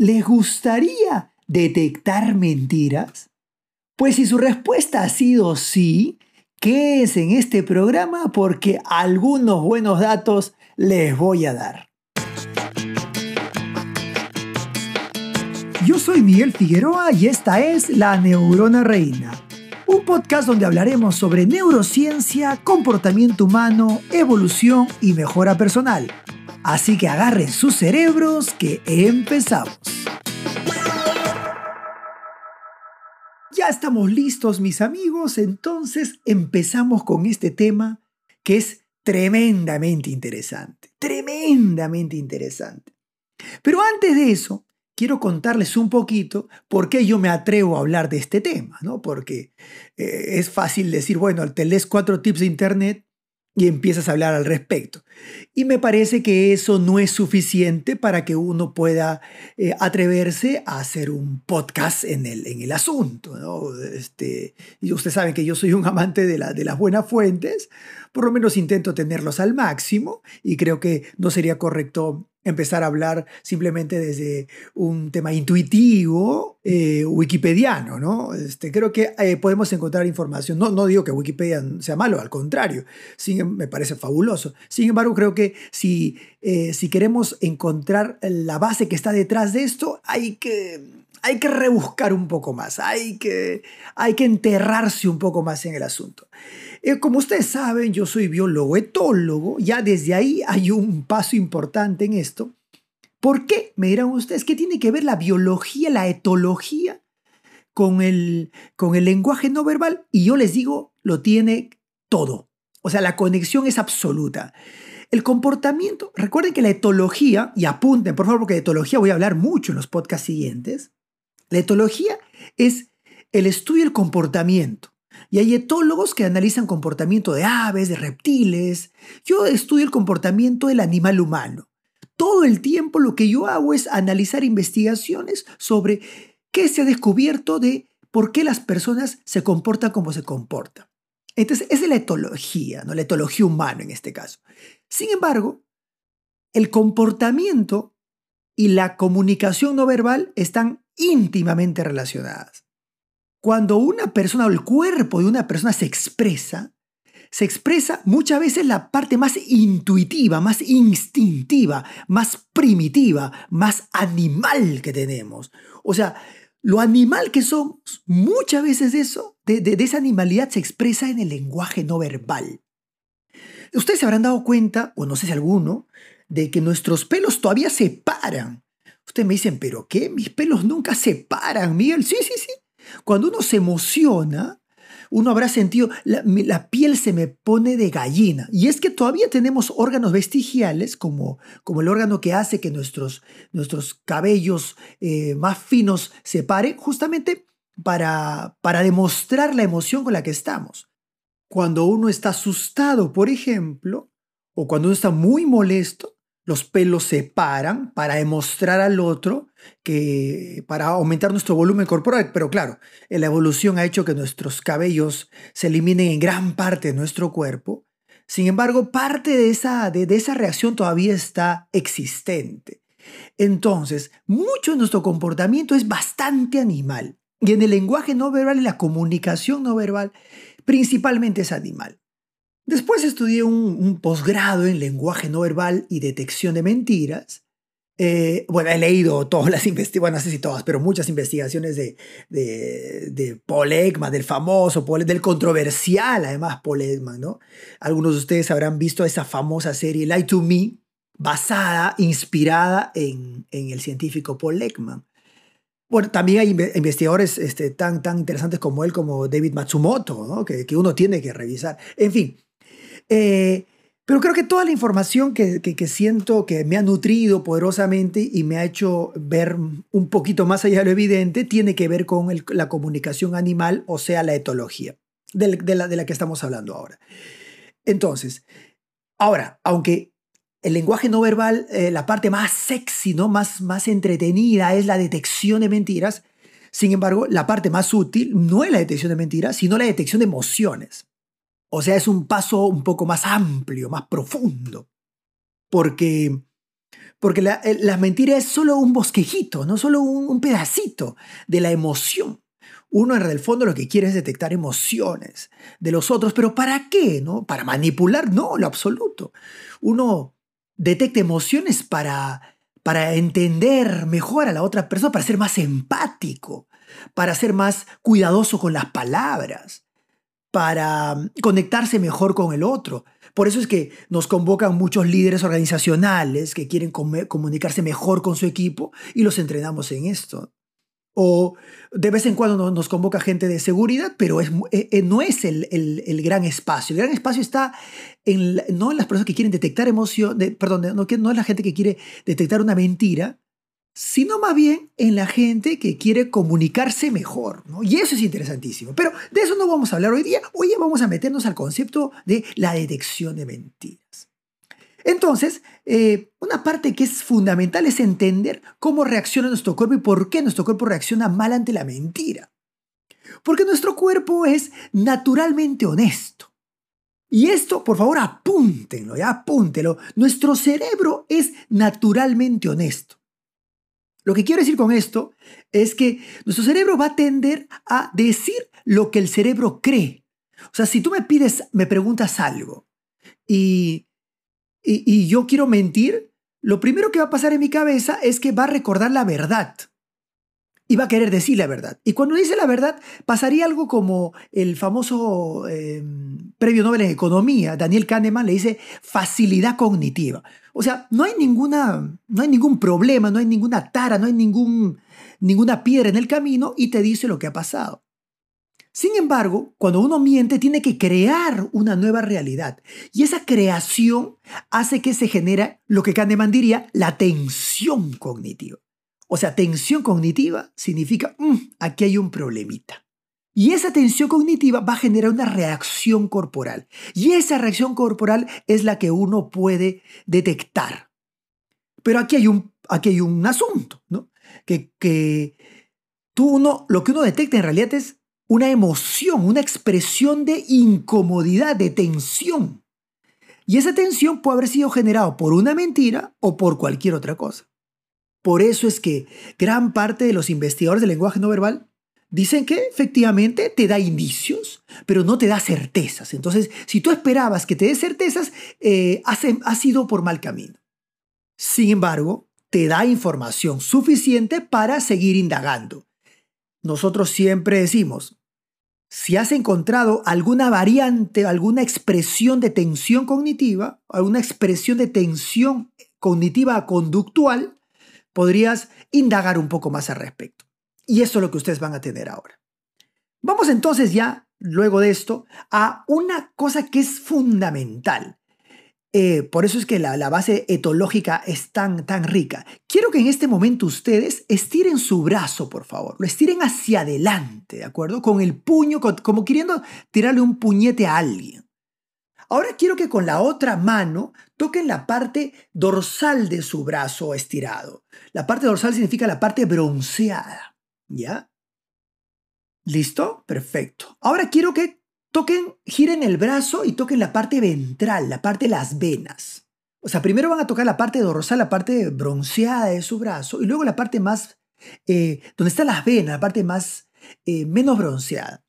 ¿Les gustaría detectar mentiras? Pues si su respuesta ha sido sí, ¿qué es en este programa? Porque algunos buenos datos les voy a dar. Yo soy Miguel Figueroa y esta es La Neurona Reina, un podcast donde hablaremos sobre neurociencia, comportamiento humano, evolución y mejora personal. Así que agarren sus cerebros que empezamos. Ya estamos listos mis amigos, entonces empezamos con este tema que es tremendamente interesante, tremendamente interesante. Pero antes de eso, quiero contarles un poquito por qué yo me atrevo a hablar de este tema, ¿no? Porque eh, es fácil decir, bueno, te lees cuatro tips de internet y empiezas a hablar al respecto. Y me parece que eso no es suficiente para que uno pueda eh, atreverse a hacer un podcast en el, en el asunto. ¿no? Este, y ustedes saben que yo soy un amante de, la, de las buenas fuentes, por lo menos intento tenerlos al máximo y creo que no sería correcto empezar a hablar simplemente desde un tema intuitivo, eh, wikipediano, ¿no? Este, creo que eh, podemos encontrar información. No, no digo que Wikipedia sea malo, al contrario, me parece fabuloso. Sin embargo, creo que si, eh, si queremos encontrar la base que está detrás de esto, hay que, hay que rebuscar un poco más, hay que, hay que enterrarse un poco más en el asunto. Eh, como ustedes saben, yo soy biólogo etólogo, ya desde ahí hay un paso importante en esto. ¿Por qué? Me dirán ustedes, ¿qué tiene que ver la biología, la etología con el, con el lenguaje no verbal? Y yo les digo, lo tiene todo. O sea, la conexión es absoluta. El comportamiento, recuerden que la etología, y apunten por favor, porque de etología voy a hablar mucho en los podcasts siguientes, la etología es el estudio del comportamiento. Y hay etólogos que analizan comportamiento de aves, de reptiles. Yo estudio el comportamiento del animal humano. Todo el tiempo lo que yo hago es analizar investigaciones sobre qué se ha descubierto de por qué las personas se comportan como se comportan. Entonces, es la etología, ¿no? la etología humana en este caso. Sin embargo, el comportamiento y la comunicación no verbal están íntimamente relacionadas. Cuando una persona o el cuerpo de una persona se expresa, se expresa muchas veces la parte más intuitiva, más instintiva, más primitiva, más animal que tenemos. O sea, lo animal que somos, muchas veces eso, de, de, esa animalidad se expresa en el lenguaje no verbal. Ustedes se habrán dado cuenta, o no sé si alguno, de que nuestros pelos todavía se paran. Ustedes me dicen, ¿pero qué? Mis pelos nunca se paran, Miguel. Sí, sí, sí. Cuando uno se emociona, uno habrá sentido, la, piel se me pone de gallina. Y es que todavía tenemos órganos vestigiales, como, como el órgano que hace que nuestros, nuestros cabellos eh, más finos se paren, justamente para, para demostrar la emoción con la que estamos. Cuando uno está asustado, por ejemplo, o cuando uno está muy molesto, los pelos se paran para demostrar al otro que para aumentar nuestro volumen corporal, pero claro, la evolución ha hecho que nuestros cabellos se eliminen en gran parte de nuestro cuerpo. Sin embargo, parte de esa, de, esa reacción todavía está existente. Entonces, mucho de nuestro comportamiento es bastante animal. Y en el lenguaje no verbal la comunicación no verbal, principalmente es animal. Después estudié un, posgrado en lenguaje no verbal y detección de mentiras. Eh, bueno, he leído todas las investigaciones, bueno, no sé si todas, pero muchas investigaciones de, de, de Paul Ekman, del famoso, del controversial además Paul Ekman, ¿no? Algunos de ustedes habrán visto esa famosa serie Lie to Me, basada, inspirada en, en el científico Paul Ekman. Bueno, también hay investigadores este, tan, tan interesantes como él, como David Matsumoto, ¿no? que, que uno tiene que revisar. En fin, eh, pero creo que toda la información que, siento que me ha nutrido poderosamente y me ha hecho ver un poquito más allá de lo evidente tiene que ver con la comunicación animal, o sea, la etología, de, la, que estamos hablando ahora. Entonces, ahora, aunque el lenguaje no verbal, eh, la parte más sexy, ¿no? más entretenida es la detección de mentiras, sin embargo, la parte más útil no es la detección de mentiras, sino la detección de emociones. O sea, es un paso un poco más amplio, más profundo. Porque, Porque la, mentira es solo un bosquejito, no solo un, pedacito de la emoción. Uno en el fondo lo que quiere es detectar emociones de los otros, pero ¿para qué? ¿No? ¿Para manipular? No, lo absoluto. Uno detecta emociones para, para entender mejor a la otra persona, para ser más empático, para ser más cuidadoso con las palabras, para conectarse mejor con el otro. Por eso es que nos convocan muchos líderes organizacionales que quieren comunicarse mejor con su equipo y los entrenamos en esto. O de vez en cuando nos convoca gente de seguridad, pero eh, eh, no es el, gran espacio. El gran espacio está en, no en las personas que quieren detectar emoción, perdón, no es la gente que quiere detectar una mentira, sino más bien en la gente que quiere comunicarse mejor. Y eso es interesantísimo. Pero de eso no vamos a hablar hoy día. Hoy vamos a meternos al concepto de la detección de mentiras. Entonces, eh, una parte que es fundamental es entender cómo reacciona nuestro cuerpo y por qué nuestro cuerpo reacciona mal ante la mentira. Porque nuestro cuerpo es naturalmente honesto. Y esto, por favor, apúntenlo, ya apúntenlo. Nuestro cerebro es naturalmente honesto. Lo que quiero decir con esto es que nuestro cerebro va a tender a decir lo que el cerebro cree. O sea, si tú me pides, me preguntas algo y, y, yo quiero mentir, lo primero que va a pasar en mi cabeza es que va a recordar la verdad y va a querer decir la verdad. Y cuando dice la verdad, pasaría algo como el famoso eh, premio Nobel en Economía, Daniel Kahneman le dice facilidad cognitiva. O sea, no hay, ninguna, no hay ningún problema, no hay ninguna tara, no hay ningún, ninguna piedra en el camino y te dice lo que ha pasado. Sin embargo, cuando uno miente, tiene que crear una nueva realidad. Y esa creación hace que se genere lo que Kahneman diría la tensión cognitiva. O sea, tensión cognitiva significa, mm, aquí hay un problemita. Y esa tensión cognitiva va a generar una reacción corporal. Y esa reacción corporal es la que uno puede detectar. Pero aquí hay un, aquí hay un asunto, ¿no? Que, que tú uno, lo que uno detecta en realidad es una emoción, una expresión de incomodidad, de tensión. Y esa tensión puede haber sido generada por una mentira o por cualquier otra cosa. Por eso es que gran parte de los investigadores del lenguaje no verbal Dicen que efectivamente te da indicios, pero no te da certezas. Entonces, si tú esperabas que te dé certezas, eh, has, ido por mal camino. Sin embargo, te da información suficiente para seguir indagando. Nosotros siempre decimos, si has encontrado alguna variante, alguna expresión de tensión cognitiva, alguna expresión de tensión cognitiva conductual, podrías indagar un poco más al respecto. Y eso es lo que ustedes van a tener ahora. Vamos entonces ya, luego de esto, a una cosa que es fundamental. Eh, por eso es que la, base etológica es tan, tan rica. Quiero que en este momento ustedes estiren su brazo, por favor. Lo estiren hacia adelante, ¿de acuerdo? Con el puño, como queriendo tirarle un puñete a alguien. Ahora quiero que con la otra mano toquen la parte dorsal de su brazo estirado. La parte dorsal significa la parte bronceada. ¿Ya? ¿Listo? Perfecto. Ahora quiero que toquen, giren el brazo y toquen la parte ventral, la parte de las venas. O sea, primero van a tocar la parte dorsal, la parte bronceada de su brazo, y luego la parte más, eh, donde están las venas, la parte más, eh, menos bronceada.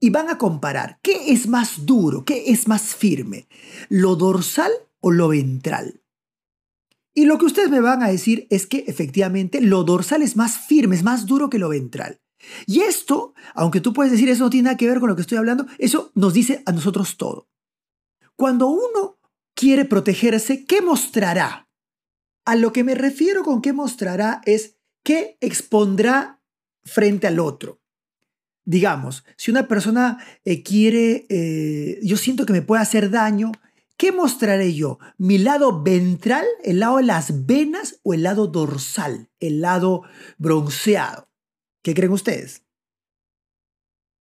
Y van a comparar qué es más duro, qué es más firme, lo dorsal o lo ventral. Y lo que ustedes me van a decir es que efectivamente lo dorsal es más firme, es más duro que lo ventral. Y esto, aunque tú puedes decir eso no tiene nada que ver con lo que estoy hablando, eso nos dice a nosotros todo. Cuando uno quiere protegerse, ¿qué mostrará? A lo que me refiero con qué mostrará es qué expondrá frente al otro. Digamos, si una persona eh, quiere, eh, yo siento que me puede hacer daño, ¿Qué mostraré yo? ¿Mi lado ventral, el lado de las venas o el lado dorsal, el lado bronceado? ¿Qué creen ustedes?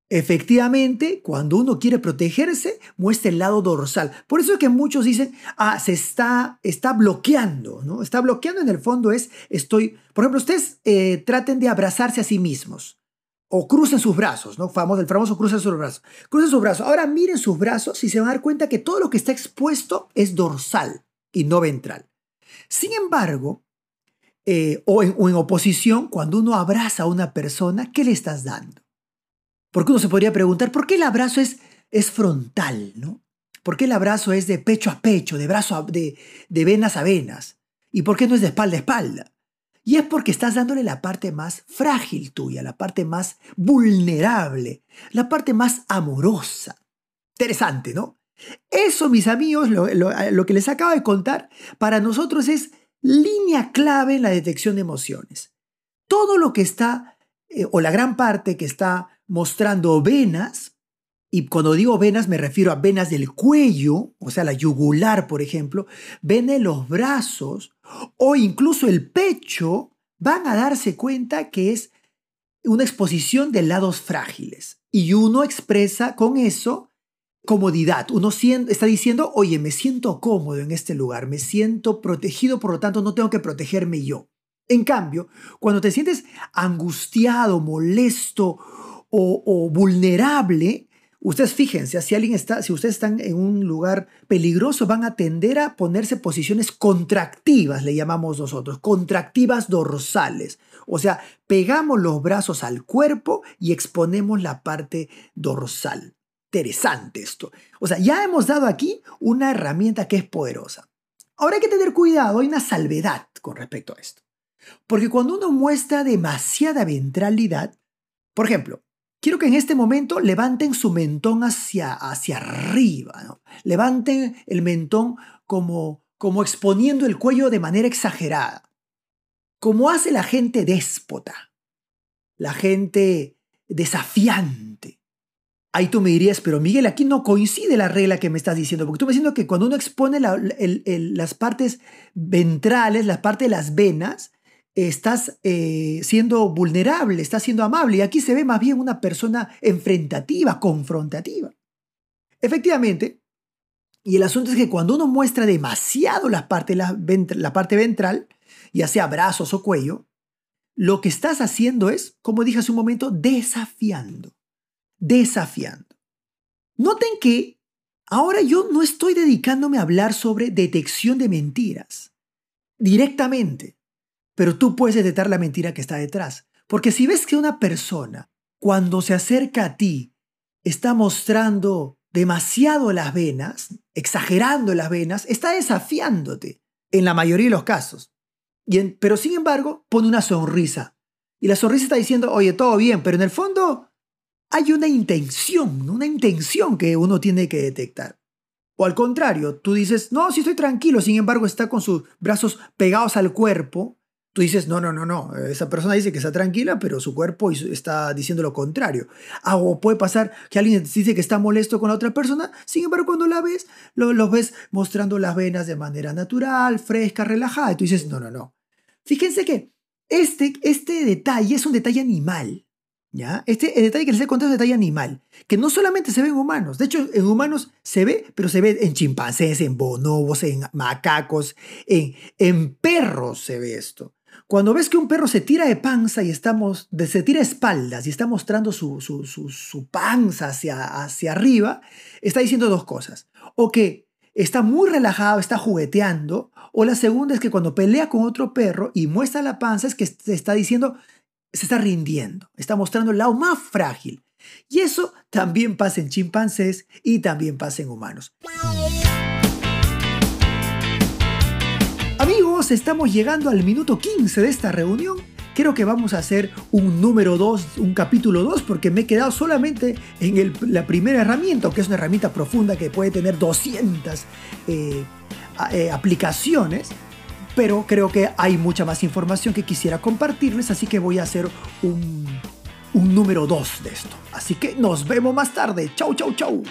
Efectivamente, cuando uno quiere protegerse, muestra el lado dorsal. Por eso es que muchos dicen, ah, se está, está bloqueando, ¿no? Está bloqueando en el fondo es, estoy, por ejemplo, ustedes eh, traten de abrazarse a sí mismos o crucen sus brazos, ¿no? Famoso, el famoso crucen sus brazos. Crucen sus brazos. Ahora miren sus brazos y se van a dar cuenta que todo lo que está expuesto es dorsal y no ventral. Sin embargo, eh, o, en, o en oposición, cuando uno abraza a una persona, ¿qué le estás dando? Porque uno se podría preguntar, ¿por qué el abrazo es, es frontal? ¿no? ¿Por qué el abrazo es de pecho a pecho, de brazo a, de, de venas a venas? ¿Y por qué no es de espalda a espalda? Y es porque estás dándole la parte más frágil tuya, la parte más vulnerable, la parte más amorosa. Interesante, ¿no? Eso, mis amigos, lo, que les acabo de contar, para nosotros es línea clave en la detección de emociones. Todo lo que está, eh, o la gran parte que está mostrando venas, y cuando digo venas me refiero a venas del cuello, o sea, la yugular, por ejemplo, venas los brazos o incluso el pecho, van a darse cuenta que es una exposición de lados frágiles. Y uno expresa con eso comodidad. Uno está diciendo, oye, me siento cómodo en este lugar, me siento protegido, por lo tanto no tengo que protegerme yo. En cambio, cuando te sientes angustiado, molesto o, vulnerable, ustedes fíjense, si alguien está, si ustedes están en un lugar peligroso, van a tender a ponerse posiciones contractivas, le llamamos nosotros, contractivas dorsales. O sea, pegamos los brazos al cuerpo y exponemos la parte dorsal interesante esto. O sea, ya hemos dado aquí una herramienta que es poderosa. Ahora hay que tener cuidado, hay una salvedad con respecto a esto. Porque cuando uno muestra demasiada ventralidad, por ejemplo, quiero que en este momento levanten su mentón hacia, hacia arriba, levanten el mentón como, como exponiendo el cuello de manera exagerada, como hace la gente déspota, la gente desafiante, Ahí tú me dirías, pero Miguel, aquí no coincide la regla que me estás diciendo, porque tú me estás diciendo que cuando uno expone las partes ventrales, la parte de las venas, estás eh, siendo vulnerable, estás siendo amable, y aquí se ve más bien una persona enfrentativa, confrontativa. Efectivamente, y el asunto es que cuando uno muestra demasiado la parte, la, la parte ventral, ya sea brazos o cuello, lo que estás haciendo es, como dije hace un momento, desafiando desafiando. Noten que ahora yo no estoy dedicándome a hablar sobre detección de mentiras directamente, pero tú puedes detectar la mentira que está detrás. Porque si ves que una persona, cuando se acerca a ti, está mostrando demasiado las venas, exagerando las venas, está desafiándote en la mayoría de los casos. pero sin embargo, pone una sonrisa. Y la sonrisa está diciendo, oye, todo bien, pero en el fondo hay una intención, una intención que uno tiene que detectar. O al contrario, tú dices, no, sí estoy tranquilo, sin embargo está con sus brazos pegados al cuerpo. Tú dices, no, no, no, no, esa persona dice que está tranquila, pero su cuerpo está diciendo lo contrario. Ah, o puede pasar que alguien dice que está molesto con la otra persona, sin embargo cuando la ves, lo, ves mostrando las venas de manera natural, fresca, relajada. Y tú dices, no, no, no. Fíjense que este, este detalle es un detalle animal. Este el detalle que les he contado es un detalle animal, que no solamente se ve en humanos, de hecho en humanos se ve, pero se ve en chimpancés, en bonobos, en macacos, en, en perros se ve esto. Cuando ves que un perro se tira de panza y estamos, se tira espaldas y está mostrando su, su, su, su panza hacia, hacia arriba, está diciendo dos cosas. O que está muy relajado, está jugueteando, o la segunda es que cuando pelea con otro perro y muestra la panza es que está diciendo, se está rindiendo, está mostrando el lado más frágil. Y eso también pasa en chimpancés y también pasa en humanos. Amigos, estamos llegando al minuto 15 de esta reunión. Creo que vamos a hacer un número 2, un capítulo 2, porque me he quedado solamente en la primera herramienta, que es una herramienta profunda que puede tener 200 eh, eh, aplicaciones pero creo que hay mucha más información que quisiera compartirles, así que voy a hacer un, un número 2 de esto. Así que nos vemos más tarde. Chau, chau, chau.